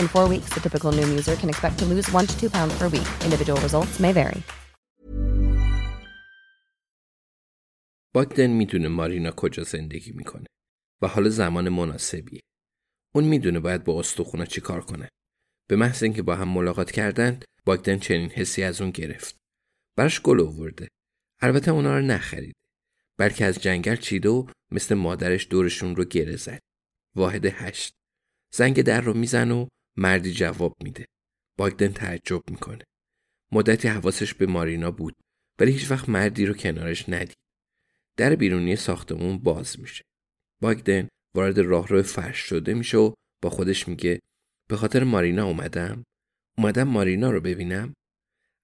In four weeks, the typical Noom user can expect to lose one to two pounds per week. Individual results may vary. باگدن می‌دونه مارینا کجا زندگی می‌کنه و حال زمان مناسبیه. اون می‌دونه باید با استخونا چی کار کنه. به محض اینکه با هم ملاقات کردند باگدن چنین حسی از اون گرفت. براش گل آورده. البته اونا رو نخرید. بلکه از جنگل چیده و مثل مادرش دورشون رو گره زد. واحد هشت. زنگ در رو میزن و مردی جواب میده. باگدن تعجب می‌کنه. مدتی حواسش به مارینا بود ولی هیچ وقت مردی رو کنارش ندید. در بیرونی ساختمون باز میشه. باگدن وارد راهرو فرش شده میشه و با خودش میگه به خاطر مارینا اومدم. اومدم مارینا رو ببینم.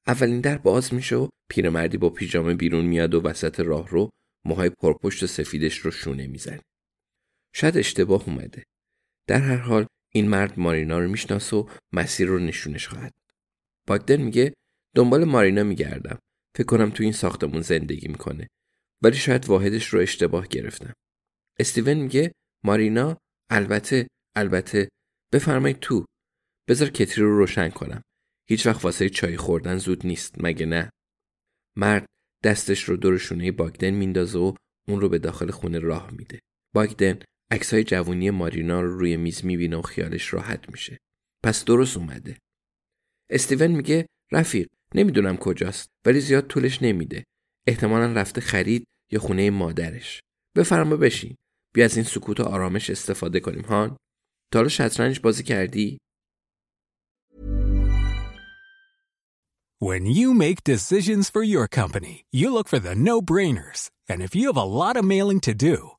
اولین در باز میشه و پیرمردی با پیژامه بیرون میاد و وسط راهرو موهای پرپشت سفیدش رو شونه می‌زنه. شاید اشتباه اومده. در هر حال این مرد مارینا رو می‌شناسه و مسیر رو نشونش خواهد. باگدن میگه دنبال مارینا میگردم. فکر کنم تو این ساختمون زندگی می‌کنه. ولی شاید واحدش رو اشتباه گرفتم. استیون میگه مارینا البته البته بفرمایید تو. بذار کتری رو روشن کنم. هیچ وقت واسه چای خوردن زود نیست مگه نه؟ مرد دستش رو دور شونه باگدن میندازه و اون رو به داخل خونه راه میده. باگدن عکسای جوونی مارینا رو روی میز می‌بینه و خیالش راحت میشه. پس درست اومده. استیون میگه رفیق نمی‌دونم کجاست ولی زیاد طولش نمیده. احتمالا رفته خرید یا خونه مادرش. بفرما بشین. بیا از این سکوت و آرامش استفاده کنیم هان. تا حالا شطرنج بازی کردی؟ When you make decisions for your company, you look for the no-brainers. And if you have a lot of mailing to do,